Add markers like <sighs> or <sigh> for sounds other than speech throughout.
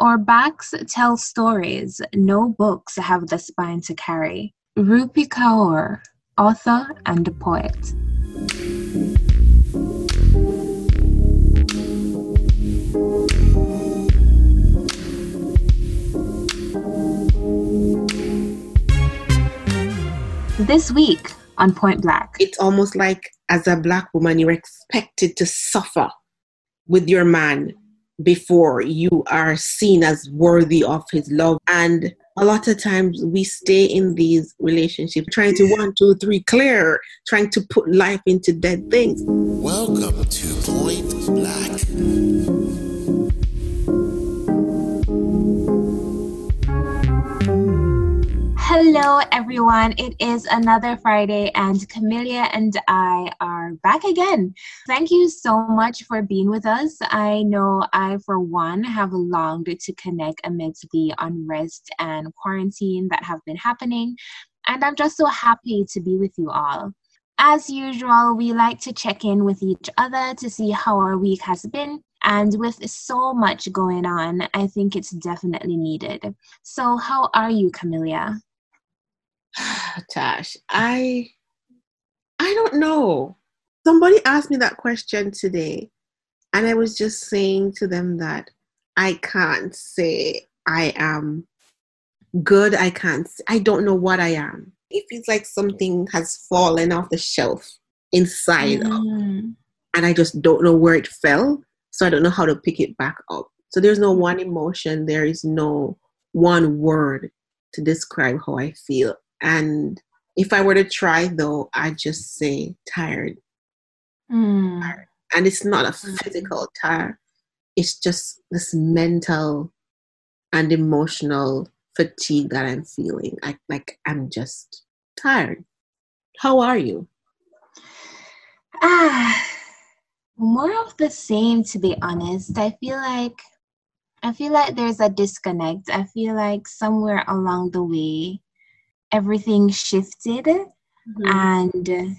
Our backs tell stories no books have the spine to carry. Rupi Kaur, author and poet. This week on Point Black. It's almost like as a black woman, you're expected to suffer with your man before you are seen as worthy of his love. And a lot of times we stay in these relationships trying to one, two, three, clear, trying to put life into dead things. Welcome to Point Black. Hello, everyone. It is another Friday, and Camellia and I are back again. Thank you so much for being with us. I know I, for one, have longed to connect amidst the unrest and quarantine that have been happening, and I'm just so happy to be with you all. As usual, we like to check in with each other to see how our week has been. And with so much going on, I think it's definitely needed. So, how are you, Camellia? <sighs> Tash, I I don't know. Somebody asked me that question today, and I was just saying to them that I can't say I am good. I can't. I don't know what I am. It feels like something has fallen off the shelf inside, mm. and I just don't know where it fell. So I don't know how to pick it back up. So there's no one emotion. There is no one word to describe how I feel. And if I were to try, though, I just say tired. Mm. tired. And it's not a physical tired, it's just this mental and emotional fatigue that I'm feeling. I, like I'm just tired. How are you? Ah, more of the same, to be honest. I feel like I feel like there's a disconnect. I feel like somewhere along the way, everything shifted mm-hmm. and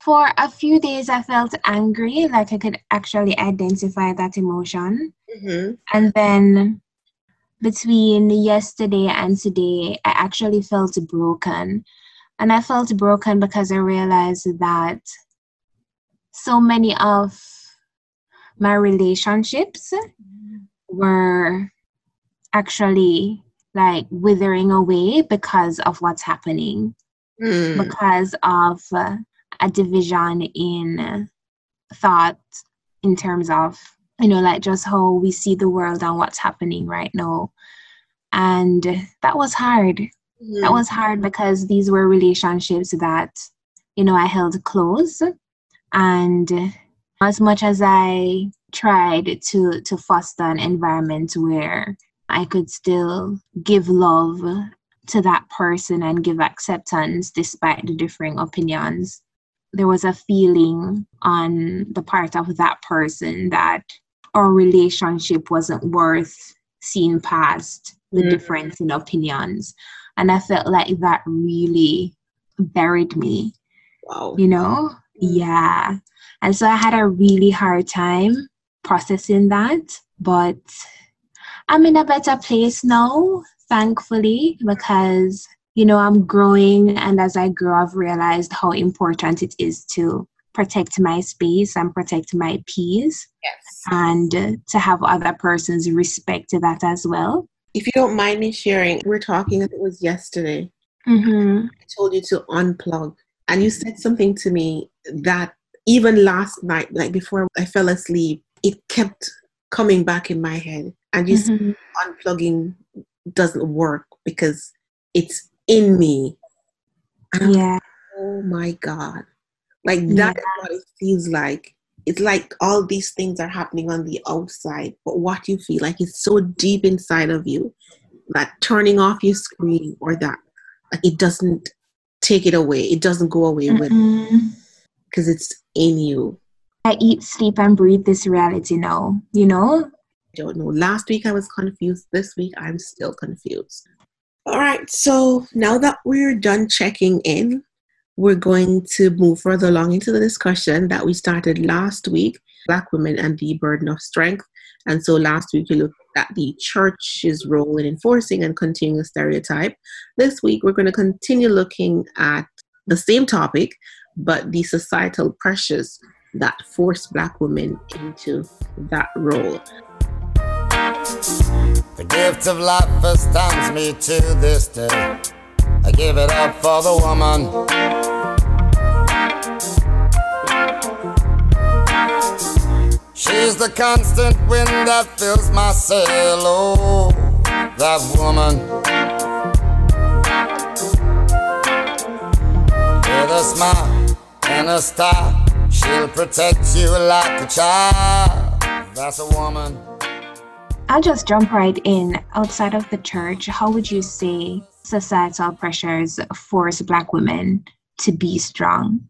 for a few days i felt angry like i could actually identify that emotion mm-hmm. and then between yesterday and today i actually felt broken and i felt broken because i realized that so many of my relationships mm-hmm. were actually like withering away because of what's happening, mm. because of uh, a division in thought in terms of, you know, like just how we see the world and what's happening right now. And that was hard. Mm. That was hard because these were relationships that, you know, I held close. And as much as I tried to to foster an environment where I could still give love to that person and give acceptance despite the differing opinions. There was a feeling on the part of that person that our relationship wasn't worth seeing past the mm. difference in opinions. And I felt like that really buried me. Wow. You know? Yeah. And so I had a really hard time processing that. But I'm in a better place now, thankfully, because, you know, I'm growing. And as I grow, I've realized how important it is to protect my space and protect my peace. Yes. And to have other persons respect that as well. If you don't mind me sharing, we're talking, it was yesterday. Mm-hmm. I told you to unplug. And you said something to me that even last night, like before I fell asleep, it kept coming back in my head and just mm-hmm. unplugging doesn't work because it's in me. yeah. Like, oh my God. Like that's yeah. what it feels like. It's like all these things are happening on the outside, but what you feel like is so deep inside of you that turning off your screen or that like it doesn't take it away. It doesn't go away mm with because it's in you. I eat, sleep, and breathe this reality now. You know, don't know. Last week I was confused. This week I'm still confused. All right, so now that we're done checking in, we're going to move further along into the discussion that we started last week Black women and the burden of strength. And so last week we looked at the church's role in enforcing and continuing the stereotype. This week we're going to continue looking at the same topic, but the societal pressures that force black women into that role. The gift of life astounds me to this day. I give it up for the woman. She's the constant wind that fills my sail. Oh, that woman. With a smile and a star, she'll protect you like a child. That's a woman. I'll just jump right in. Outside of the church, how would you say societal pressures force Black women to be strong?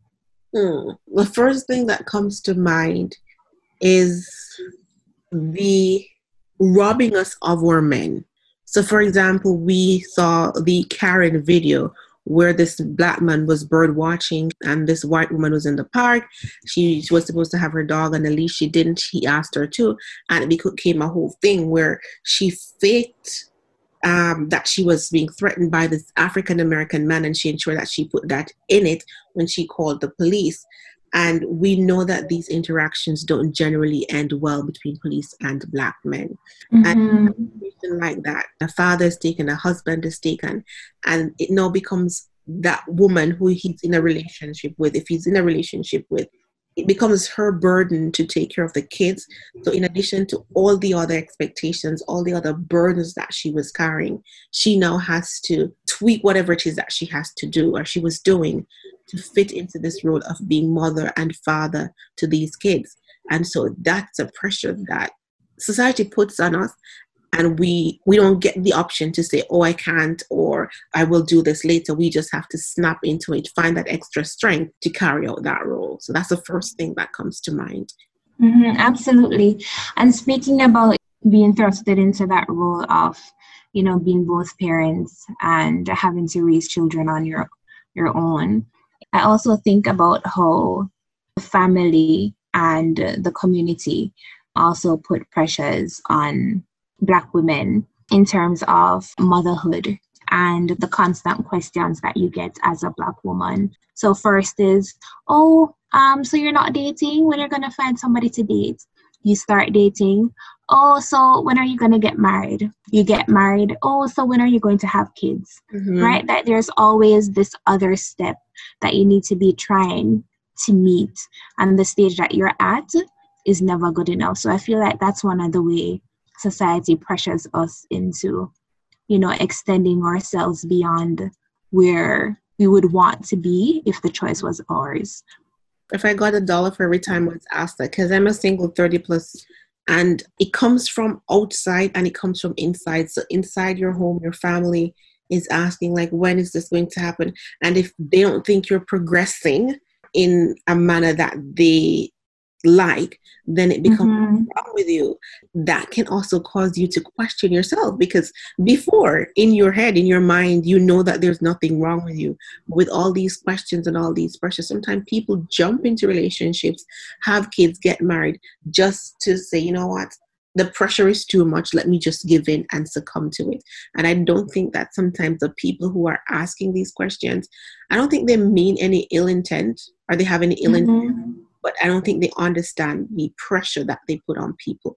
Hmm. The first thing that comes to mind is the robbing us of our men. So, for example, we saw the Karen video where this black man was bird watching and this white woman was in the park. She, was supposed to have her dog on a leash. She didn't. He asked her to. And it became a whole thing where she faked um, that she was being threatened by this African American man and she ensured that she put that in it when she called the police. And we know that these interactions don't generally end well between police and black men. Mm-hmm. And like that, a father is taken, a husband is taken, and it now becomes that woman who he's in a relationship with, if he's in a relationship with, it becomes her burden to take care of the kids. So, in addition to all the other expectations, all the other burdens that she was carrying, she now has to tweak whatever it is that she has to do or she was doing to fit into this role of being mother and father to these kids. And so that's a pressure that society puts on us and we we don't get the option to say oh i can't or i will do this later. We just have to snap into it find that extra strength to carry out that role. So that's the first thing that comes to mind. Mm-hmm, absolutely. And speaking about being thrusted into that role of you know being both parents and having to raise children on your your own I also think about how the family and the community also put pressures on Black women in terms of motherhood and the constant questions that you get as a Black woman. So, first is, oh, um, so you're not dating? When are you're gonna find somebody to date? You start dating. Oh, so when are you gonna get married? You get married. Oh, so when are you going to have kids? Mm-hmm. Right? That there's always this other step that you need to be trying to meet and the stage that you're at is never good enough so i feel like that's one of the way society pressures us into you know extending ourselves beyond where we would want to be if the choice was ours. If i got a dollar for every time i was asked that because i'm a single 30 plus and it comes from outside and it comes from inside. So inside your home your family is asking like when is this going to happen? And if they don't think you're progressing in a manner that they like then it becomes mm-hmm. wrong with you. That can also cause you to question yourself because before in your head in your mind you know that there's nothing wrong with you. With all these questions and all these pressures sometimes people jump into relationships have kids get married just to say you know what? The pressure is too much. Let me just give in and succumb to it. And i don't think that sometimes the people who are asking these questions i don't think they mean any ill intent. Or they have any ill mm-hmm. intent but i don't think they understand the pressure that they put on people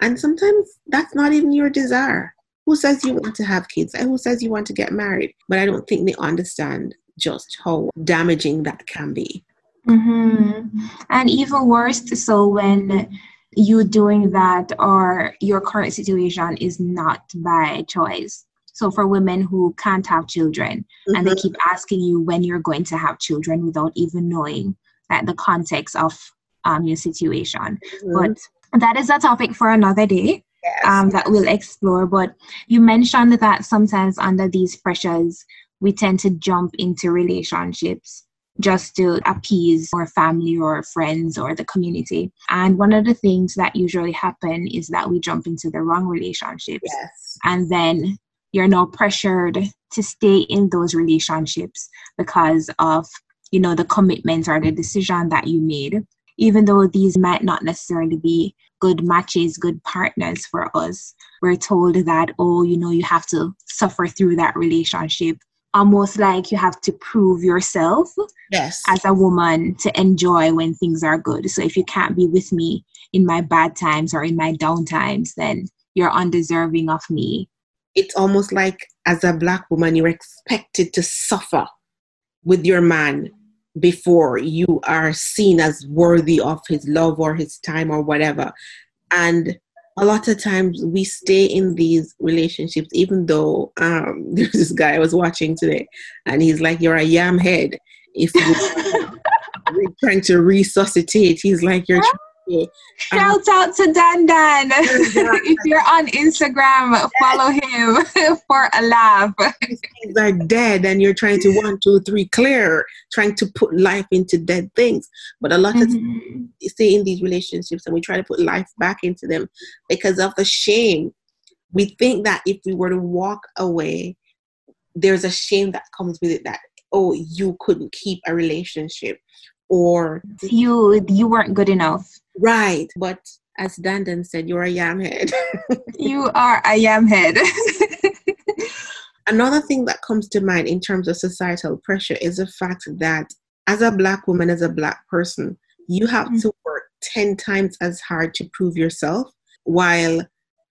and sometimes that's not even your desire who says you want to have kids and who says you want to get married but i don't think they understand just how damaging that can be mm-hmm. and even worse so when you're doing that or your current situation is not by choice. So for women who can't have children mm-hmm. and they mm-hmm. keep asking you when you're going to have children without even knowing that the context of um, your situation. Mm-hmm. But that is a topic for another day yes. um, that we'll explore. But you mentioned that sometimes under these pressures, we tend to jump into relationships just to appease our family or friends or the community. And one of the things that usually happen is that we jump into the wrong relationships. Yes. And then you're now pressured to stay in those relationships because of, you know, the commitment or the decision that you made. Even though these might not necessarily be good matches, good partners for us. We're told that, oh, you know, you have to suffer through that relationship. Almost like you have to prove yourself yes. as a woman to enjoy when things are good. So if you can't be with me in my bad times or in my down times, then you're undeserving of me. It's almost like as a black woman, you're expected to suffer with your man before you are seen as worthy of his love or his time or whatever. And a lot of times we stay in these relationships, even though um, <laughs> there's this guy I was watching today, and he's like, You're a yam head. If you're <laughs> trying to resuscitate, he's like, You're Shout out to Dan Dan. <laughs> if you're on Instagram, follow him <laughs> for a laugh. Things are dead, and you're trying to one, two, three, clear, trying to put life into dead things. But a lot mm-hmm. of stay in these relationships, and we try to put life back into them because of the shame. We think that if we were to walk away, there's a shame that comes with it that oh, you couldn't keep a relationship or you you weren't good enough Right. But as Dandan said, you're a yam head. <laughs> you are a yam head. <laughs> Another thing that comes to mind in terms of societal pressure is the fact that as a black woman, as a black person, you have mm-hmm. to work 10 times as hard to prove yourself, while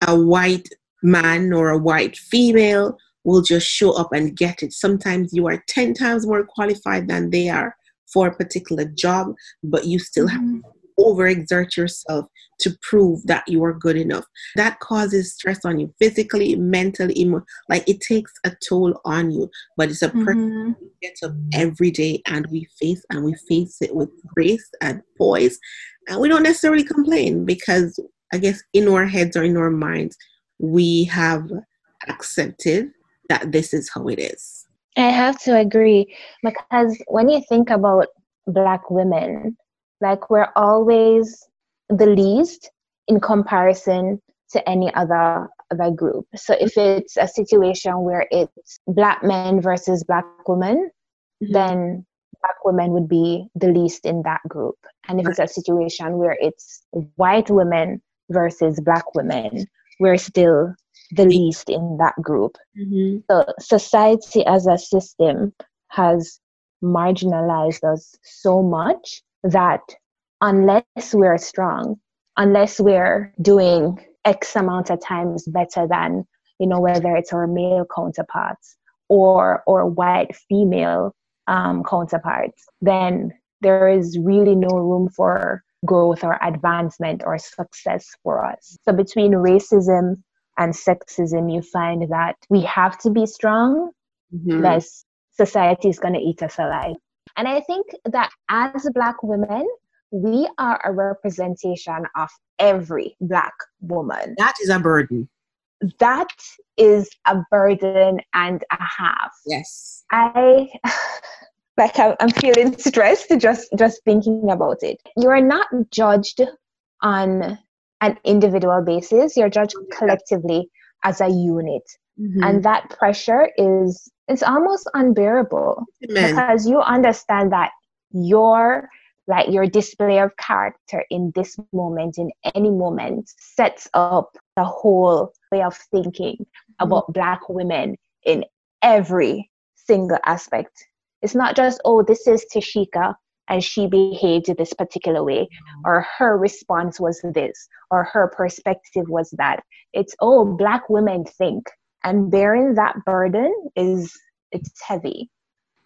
a white man or a white female will just show up and get it. Sometimes you are 10 times more qualified than they are for a particular job, but you still mm-hmm. Have overexert yourself to prove that you are good enough. That causes stress on you physically, mentally, emo- like it takes a toll on you. But it's a mm-hmm. person who gets up every day and we face and we face it with grace and poise. And we don't necessarily complain because I guess in our heads or in our minds, we have accepted that this is how it is. I have to agree because when you think about black women, like we're always the least in comparison to any other other group. So if it's a situation where it's black men versus black women, mm-hmm. then black women would be the least in that group. And if it's a situation where it's white women versus black women, we're still the least in that group. Mm-hmm. So society as a system has marginalized us so much that unless we're strong, unless we're doing X amount of times better than, you know, whether it's our male counterparts or or white female um, counterparts, then there is really no room for growth or advancement or success for us. So between racism and sexism, you find that we have to be strong, mm-hmm. less society is going to eat us alive. And I think that as Black women, we are a representation of every Black woman. That is a burden. That is a burden and a half. Yes. I. <laughs> like I'm feeling stressed just just thinking about it. You are not judged on an individual basis. You're judged collectively as a unit, mm-hmm. and that pressure is it's almost unbearable Amen. because you understand that your like your display of character in this moment in any moment sets up the whole way of thinking mm-hmm. about black women in every single aspect it's not just oh this is tashika and she behaved this particular way mm-hmm. or her response was this or her perspective was that it's oh black women think and bearing that burden is it's heavy.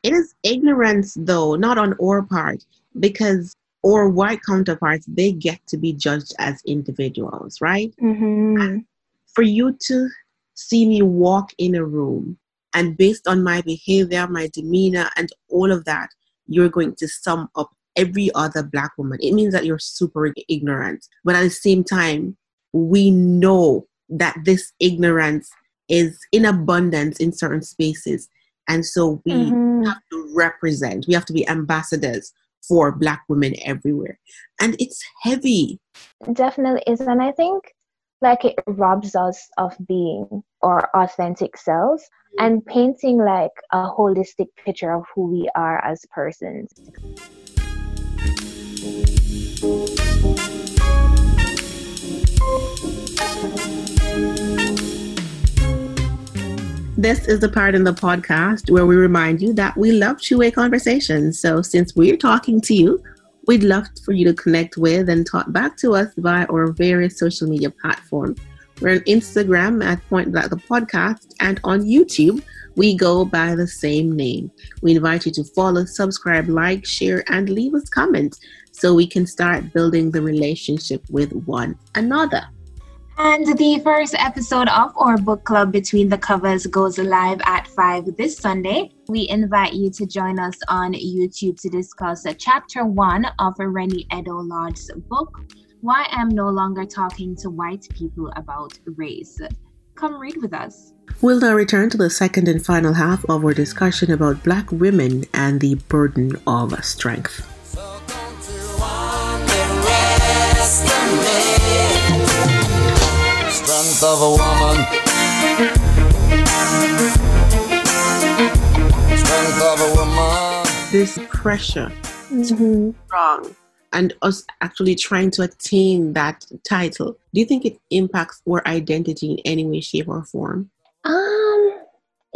It is ignorance though not on our part because our white counterparts they get to be judged as individuals right? Mm-hmm. for you to see me walk in a room and based on my behavior my demeanor and all of that you're going to sum up every other black woman. It means that you're super ignorant. But at the same time we know that this ignorance is in abundance in certain spaces. And so we mm-hmm. have to represent, we have to be ambassadors for Black women everywhere. And it's heavy. Definitely is. And I think like it robs us of being our authentic selves mm-hmm. and painting like a holistic picture of who we are as persons. This is the part in the podcast where we remind you that we love two-way conversations. So since we're talking to you, we'd love for you to connect with and talk back to us via our various social media platforms. We're on Instagram at Point Black the Podcast and on YouTube we go by the same name. We invite you to follow, subscribe, like, share, and leave us comments so we can start building the relationship with one another. And the first episode of our book club Between the Covers goes live at 5 this Sunday. We invite you to join us on YouTube to discuss chapter 1 of Reni Eddo-Lodge's book, Why I'm No Longer Talking to White People About Race. Come read with us. We'll now return to the second and final half of our discussion about black women and the burden of strength. Strength of a woman. Strength of a woman. This pressure, mm-hmm. strong, and us actually trying to attain that title. Do you think it impacts our identity in any way, shape, or form? Um,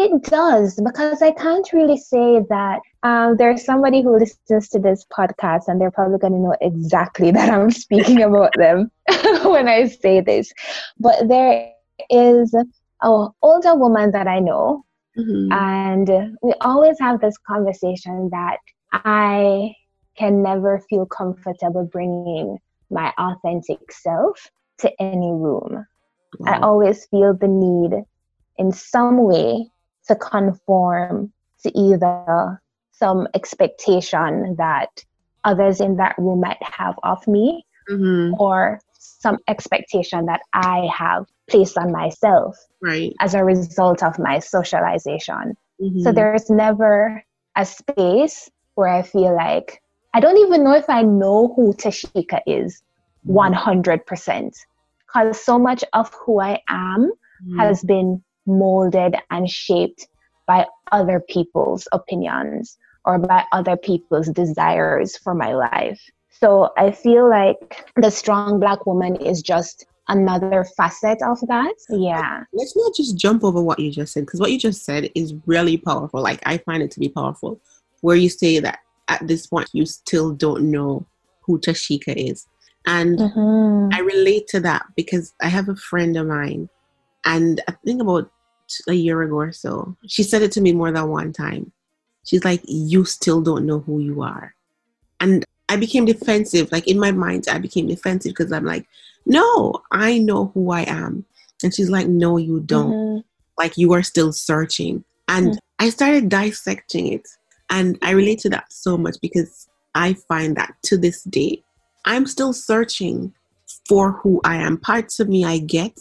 it does because I can't really say that um, there's somebody who listens to this podcast and they're probably going to know exactly <laughs> that I'm speaking about them <laughs> when I say this. But there is an older woman that I know, mm-hmm. and we always have this conversation that I can never feel comfortable bringing my authentic self to any room. Wow. I always feel the need in some way to conform to either some expectation that others in that room might have of me mm-hmm. or some expectation that I have placed on myself right. as a result of my socialization. Mm-hmm. So there's never a space where I feel like I don't even know if I know who Tashika is 100%. Mm-hmm. Because so much of who I am mm-hmm. has been molded and shaped by other people's opinions or by other people's desires for my life. So I feel like the strong black woman is just another facet of that. Yeah. Let's not just jump over what you just said because what you just said is really powerful. Like I find it to be powerful. Where you say that at this point you still don't know who Tashika is. And mm-hmm. I relate to that because I have a friend of mine and I think about a year ago or so, she said it to me more than one time. She's like, You still don't know who you are. And I became defensive. Like in my mind, I became defensive because I'm like, No, I know who I am. And she's like, No, you don't. Mm-hmm. Like you are still searching. And mm-hmm. I started dissecting it. And I relate to that so much because I find that to this day, I'm still searching for who I am. Parts of me I get,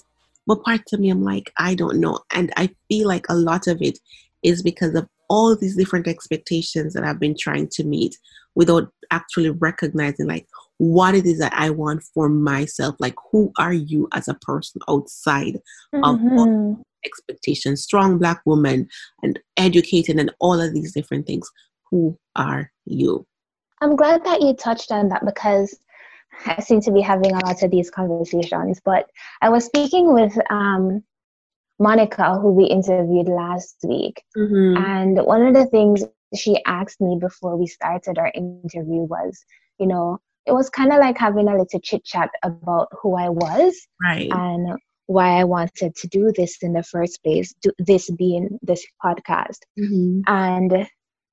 but parts of me, I'm like, I don't know. And I feel like a lot of it is because of all these different expectations that I've been trying to meet without actually recognizing like what it is that I want for myself. Like, who are you as a person outside mm-hmm. of expectations? Strong black woman and educated and all of these different things. Who are you? I'm glad that you touched on that because I seem to be having a lot of these conversations. But I was speaking with um, Monica, who we interviewed last week, mm-hmm. and one of the things she asked me before we started our interview was, you know, it was kind of like having a little chit chat about who I was, right, and why I wanted to do this in the first place, do this being this podcast, mm-hmm. and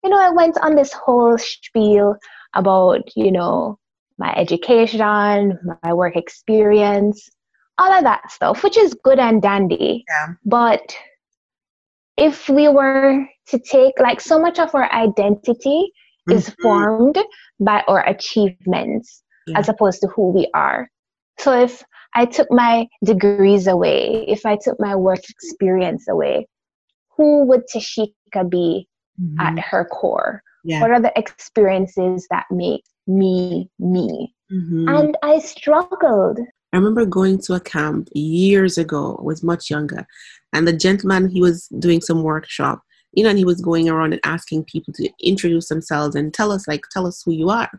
you know, I went on this whole spiel about, you know, my education, my work experience, all of that stuff, which is good and dandy. Yeah. But if we were to take, like, so much of our identity mm-hmm. is formed by our achievements yeah. as opposed to who we are. So if I took my degrees away, if I took my work experience away, who would Tashika be mm-hmm. at her core? Yeah. What are the experiences that make me, me. Mm-hmm. And I struggled. I remember going to a camp years ago, I was much younger, and the gentleman, he was doing some workshop, you know, and he was going around and asking people to introduce themselves and tell us, like, tell us who you are.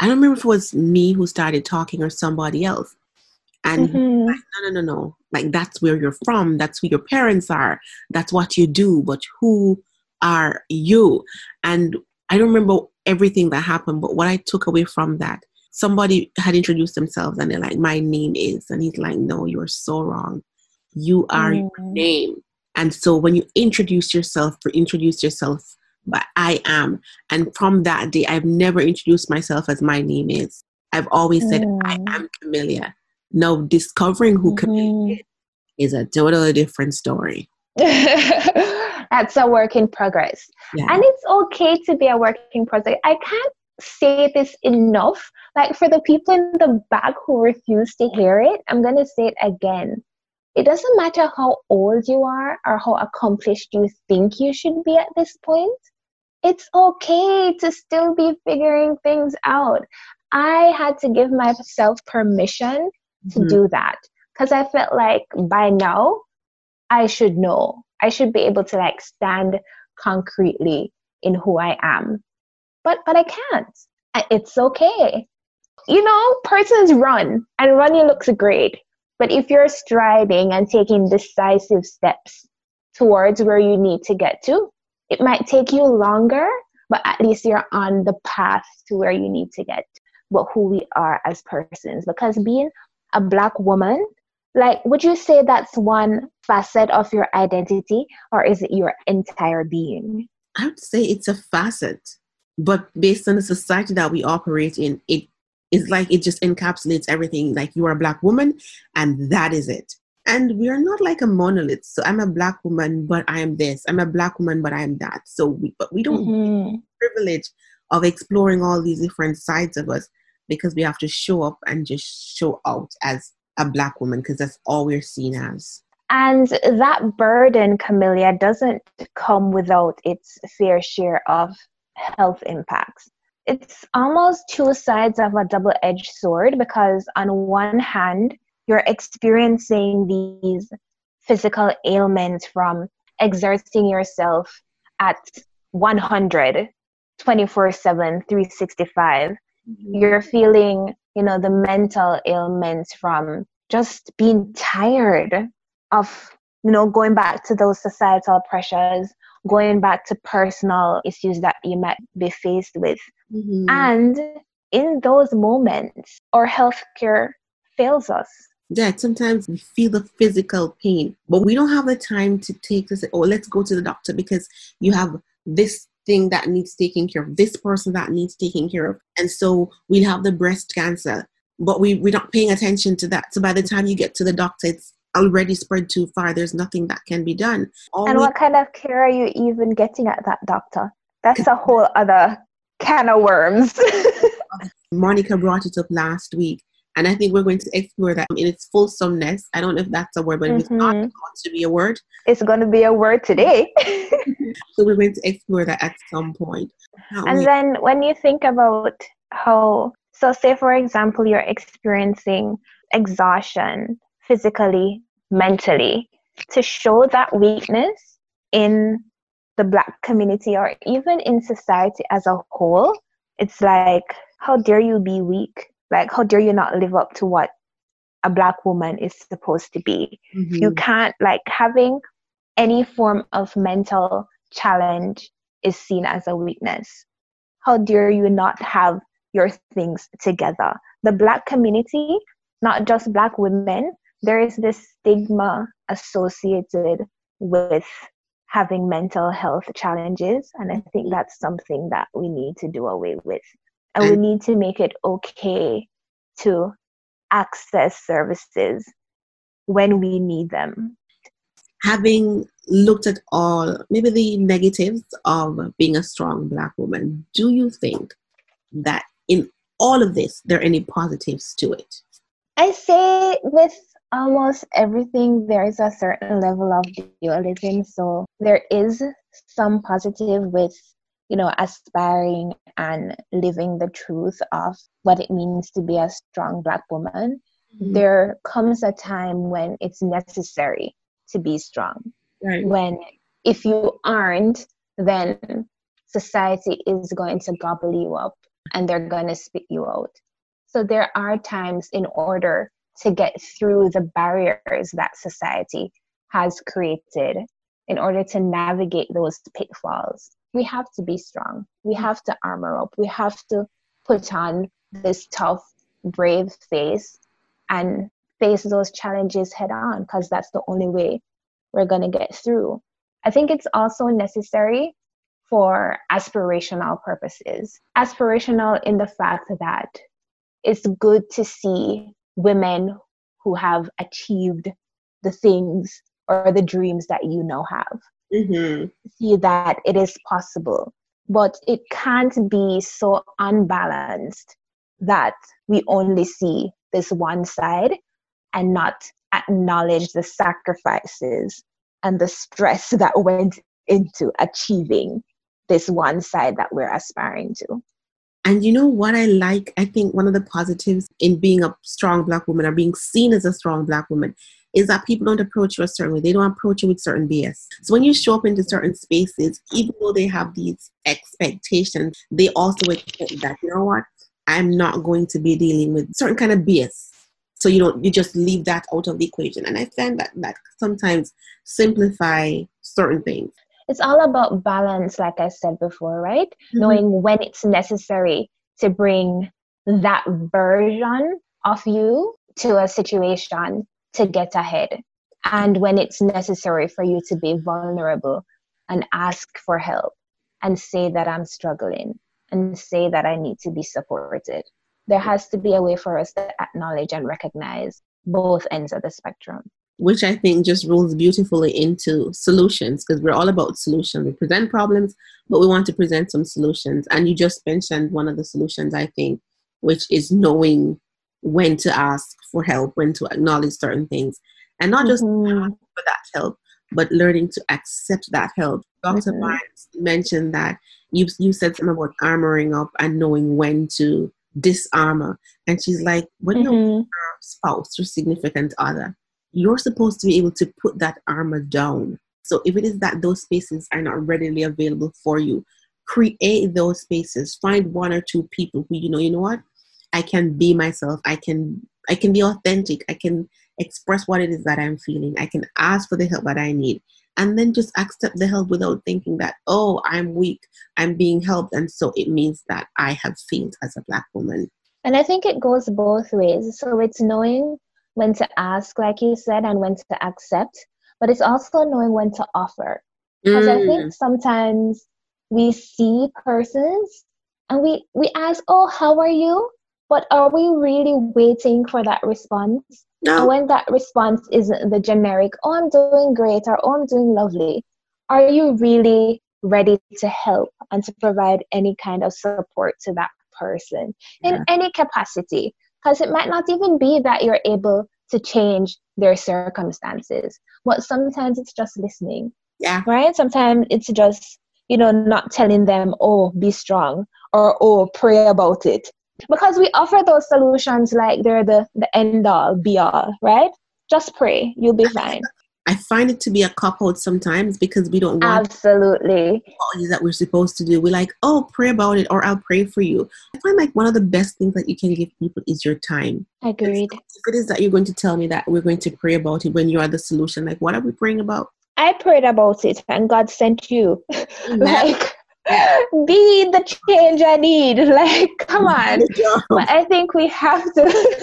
I don't remember if it was me who started talking or somebody else. And mm-hmm. like, no, no, no, no. Like that's where you're from. That's who your parents are. That's what you do. But who are you? And I don't remember everything that happened, but what I took away from that, somebody had introduced themselves and they're like, My name is. And he's like, No, you're so wrong. You are mm. your name. And so when you introduce yourself, introduce yourself but I am. And from that day, I've never introduced myself as my name is. I've always said mm. I am Camellia. Now, discovering who mm-hmm. Camellia is, is a totally different story. <laughs> That's a work in progress. Yeah. And it's okay to be a work in progress. I can't say this enough. Like for the people in the back who refuse to hear it, I'm going to say it again. It doesn't matter how old you are or how accomplished you think you should be at this point. It's okay to still be figuring things out. I had to give myself permission to mm-hmm. do that because I felt like by now I should know. I should be able to like stand concretely in who I am. But but I can't. It's okay. You know, persons run and running looks great. But if you're striving and taking decisive steps towards where you need to get to, it might take you longer, but at least you're on the path to where you need to get. But who we are as persons, because being a black woman, like, would you say that's one facet of your identity, or is it your entire being? I would say it's a facet, but based on the society that we operate in, it is like it just encapsulates everything. Like you are a black woman, and that is it and we are not like a monolith so i'm a black woman but i am this i'm a black woman but i am that so we but we don't mm-hmm. privilege of exploring all these different sides of us because we have to show up and just show out as a black woman because that's all we're seen as and that burden camellia doesn't come without its fair share of health impacts it's almost two sides of a double-edged sword because on one hand you're experiencing these physical ailments from exerting yourself at 100 24 7 365 mm-hmm. You're feeling you know the mental ailments from just being tired of you know going back to those societal pressures going back to personal issues that you might be faced with. Mm-hmm. and in those moments our healthcare fails us. That sometimes we feel the physical pain, but we don't have the time to take say, oh, let's go to the doctor because you have this thing that needs taking care of, this person that needs taking care of. And so we'll have the breast cancer, but we, we're not paying attention to that. So by the time you get to the doctor, it's already spread too far. There's nothing that can be done. All and what kind of care are you even getting at that doctor? That's a whole other can of worms. <laughs> Monica brought it up last week and I think we're going to explore that in its fulsomeness. I don't know if that's a word, but mm-hmm. it's not going to be a word. It's going to be a word today. <laughs> so we're going to explore that at some point. and we- then when you think about how, so say for example, you're experiencing exhaustion physically, mentally, to show that weakness in the Black community or even in society as a whole, it's like, how dare you be weak? Like, how dare you not live up to what a black woman is supposed to be? Mm-hmm. You can't, like, having any form of mental challenge is seen as a weakness. How dare you not have your things together? The black community, not just black women, there is this stigma associated with having mental health challenges. And I think that's something that we need to do away with and we need to make it okay to access services when we need them. Having looked at all, maybe the negatives of being a strong Black woman, do you think that in all of this, there are any positives to it? I say with almost everything, there is a certain level of dualism. So there is some positive with you know, aspiring and living the truth of what it means to be a strong Black woman, mm-hmm. there comes a time when it's necessary to be strong. Right. When if you aren't, then society is going to gobble you up and they're going to spit you out. So there are times in order to get through the barriers that society has created in order to navigate those pitfalls we have to be strong. We mm. have to armor up. We have to put on this tough brave face and face those challenges head on because that's the only way we're going to get through. I think it's also necessary for aspirational purposes. Aspirational in the fact that it's good to see women who have achieved the things or the dreams that you now have. Mm-hmm. See that it is possible, but it can't be so unbalanced that we only see this one side and not acknowledge the sacrifices and the stress <laughs> that went into achieving this one side that we're aspiring to. And you know what I like? I think one of the positives in being a strong black woman or being seen as a strong black woman is that people don't approach you a certain way. They don't approach you with certain BS. So when you show up into certain spaces, even though they have these expectations, they also expect that, you know what? I'm not going to be dealing with certain kind of BS. So you don't you just leave that out of the equation. And I find that that sometimes simplify certain things it's all about balance, like I said before, right? Mm-hmm. Knowing when it's necessary to bring that version of you to a situation to get ahead, and when it's necessary for you to be vulnerable and ask for help and say that I'm struggling and say that I need to be supported. There has to be a way for us to acknowledge and recognize both ends of the spectrum which I think just rolls beautifully into solutions because we're all about solutions. We present problems, but we want to present some solutions. And you just mentioned one of the solutions, I think, which is knowing when to ask for help, when to acknowledge certain things, and not just mm-hmm. for that help, but learning to accept that help. Dr. Mm-hmm. Barnes mentioned that you you said something about armoring up and knowing when to disarmor, and she's like, when mm-hmm. your spouse or significant other you're supposed to be able to put that armor down. So if it is that those spaces are not readily available for you, create those spaces. Find one or two people who you know, you know what? I can be myself. I can I can be authentic. I can express what it is that I'm feeling. I can ask for the help that I need. And then just accept the help without thinking that, oh, I'm weak, I'm being helped, and so it means that I have failed as a black woman. And I think it goes both ways. So it's knowing when to ask, like you said, and when to accept, but it's also knowing when to offer. Because mm. I think mm. sometimes we see persons and we, we ask, Oh, how are you? But are we really waiting for that response? No. When that response isn't the generic, Oh, I'm doing great, or Oh, I'm doing lovely, are you really ready to help and to provide any kind of support to that person in yeah. any capacity? because it might not even be that you're able to change their circumstances but sometimes it's just listening yeah right sometimes it's just you know not telling them oh be strong or oh pray about it because we offer those solutions like they're the the end all be all right just pray you'll be fine I find it to be a cop out sometimes because we don't want absolutely that we're supposed to do. We're like, oh, pray about it, or I'll pray for you. I find like one of the best things that you can give people is your time. Agreed. So if it is that you're going to tell me that we're going to pray about it when you are the solution, like what are we praying about? I prayed about it, and God sent you. <laughs> Mm-hmm. like. Be the change I need. <laughs> Like, come on. But I think we have to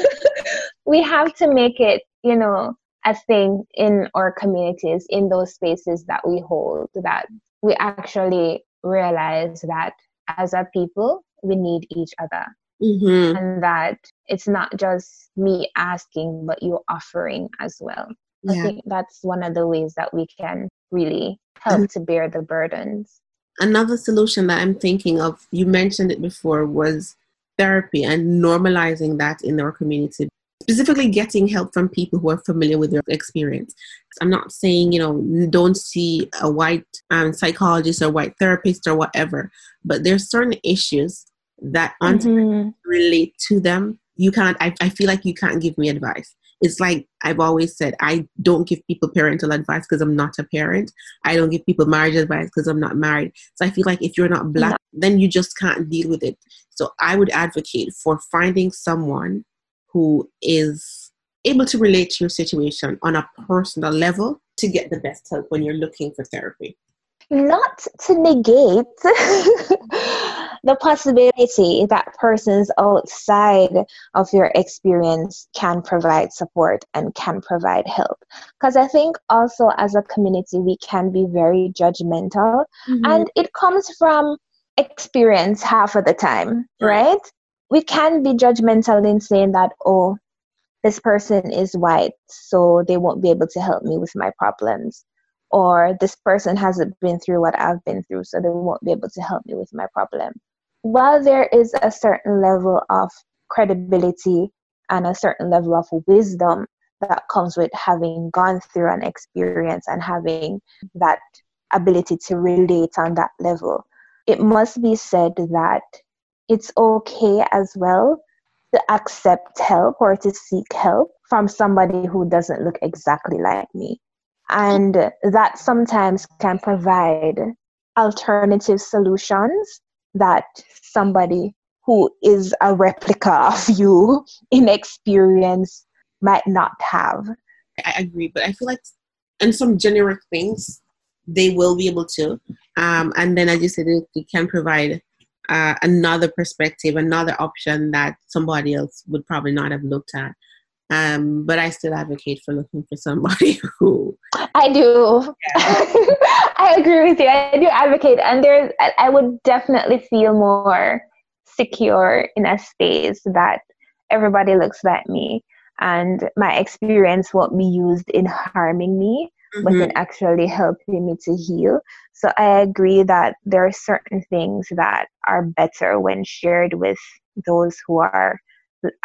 <laughs> we have to make it, you know, a thing in our communities, in those spaces that we hold, that we actually realize that as a people, we need each other. Mm-hmm. And that it's not just me asking, but you offering as well. Yeah. I think that's one of the ways that we can really help mm-hmm. to bear the burdens. Another solution that I'm thinking of, you mentioned it before, was therapy and normalizing that in our community specifically getting help from people who are familiar with their experience. I'm not saying, you know, don't see a white um, psychologist or white therapist or whatever, but there's certain issues that aren't mm-hmm. relate to them. You can't, I, I feel like you can't give me advice. It's like I've always said, I don't give people parental advice because I'm not a parent. I don't give people marriage advice because I'm not married. So I feel like if you're not black, then you just can't deal with it. So I would advocate for finding someone who is able to relate to your situation on a personal level to get the best help when you're looking for therapy not to negate <laughs> the possibility that persons outside of your experience can provide support and can provide help. Because I think also as a community, we can be very judgmental, mm-hmm. and it comes from experience half of the time, right? We can be judgmental in saying that, oh, this person is white, so they won't be able to help me with my problems or this person hasn't been through what I've been through, so they won't be able to help me with my problem. While there is a certain level of credibility and a certain level of wisdom that comes with having gone through an experience and having that ability to relate on that level, it must be said that it's okay as well to accept help or to seek help from somebody who doesn't look exactly like me. And that sometimes can provide alternative solutions that somebody who is a replica <laughs> of you in experience might not have. I agree, but I feel like in some generic things, they will be able to. Um, and then, as you said, it can provide uh, another perspective, another option that somebody else would probably not have looked at. Um, but I still advocate for looking for somebody <laughs> who. I do. Yeah. <laughs> I agree with you. I do advocate, and there's. I would definitely feel more secure in a space that everybody looks at me, and my experience won't be used in harming me, mm-hmm. but in actually helping me to heal. So I agree that there are certain things that are better when shared with those who are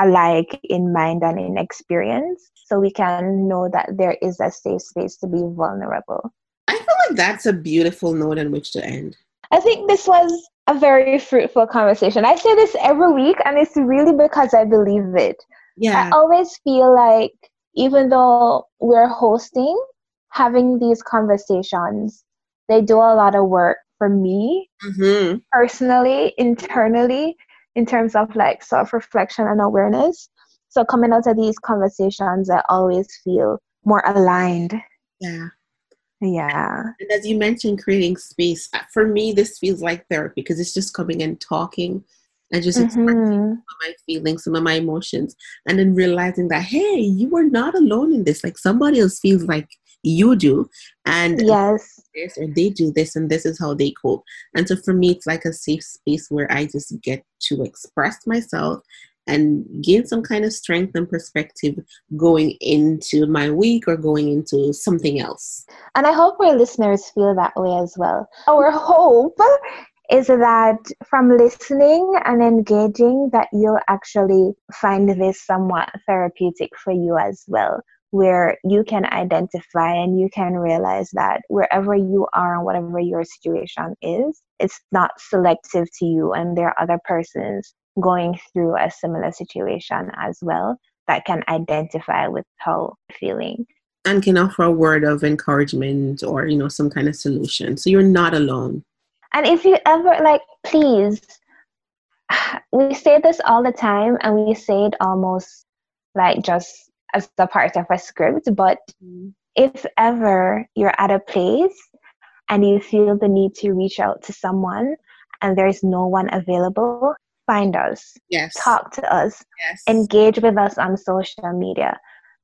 alike in mind and in experience so we can know that there is a safe space to be vulnerable. I feel like that's a beautiful note on which to end. I think this was a very fruitful conversation. I say this every week, and it's really because I believe it. Yeah. I always feel like even though we're hosting, having these conversations, they do a lot of work for me mm-hmm. personally, internally, in terms of like self reflection and awareness. So coming out of these conversations, I always feel more aligned. Yeah. Yeah. And as you mentioned, creating space, uh, for me, this feels like therapy because it's just coming and talking and just expressing mm-hmm. my feelings, some of my emotions, and then realizing that, hey, you are not alone in this. Like somebody else feels like you do and yes this or they do this and this is how they cope and so for me it's like a safe space where i just get to express myself and gain some kind of strength and perspective going into my week or going into something else. And I hope our listeners feel that way as well. Our hope is that from listening and engaging that you'll actually find this somewhat therapeutic for you as well where you can identify and you can realize that wherever you are and whatever your situation is, it's not selective to you, and there are other persons going through a similar situation as well that can identify with how feeling. And can offer a word of encouragement or you know some kind of solution. So you're not alone. And if you ever like please <sighs> we say this all the time and we say it almost like just as a part of a script, but mm-hmm. if ever you're at a place and you feel the need to reach out to someone and there's no one available, find us. Yes. Talk to us. Yes. Engage with us on social media.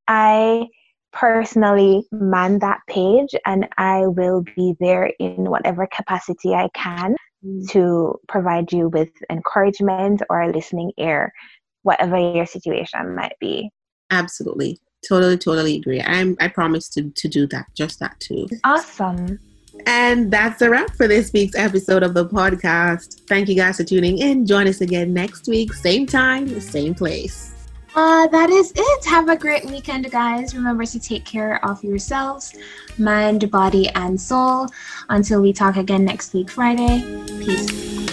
I personally man that page and I will be there in whatever capacity I can mm. to provide you with encouragement or a listening ear, whatever your situation might be. Absolutely. Totally, totally agree. I'm I promise to, to do that, just that too. Awesome. And that's a wrap for this week's episode of the podcast. Thank you guys for tuning in. Join us again next week, same time, same place. Uh, that is it. Have a great weekend, guys. Remember to take care of yourselves, mind, body, and soul. Until we talk again next week, Friday. Peace.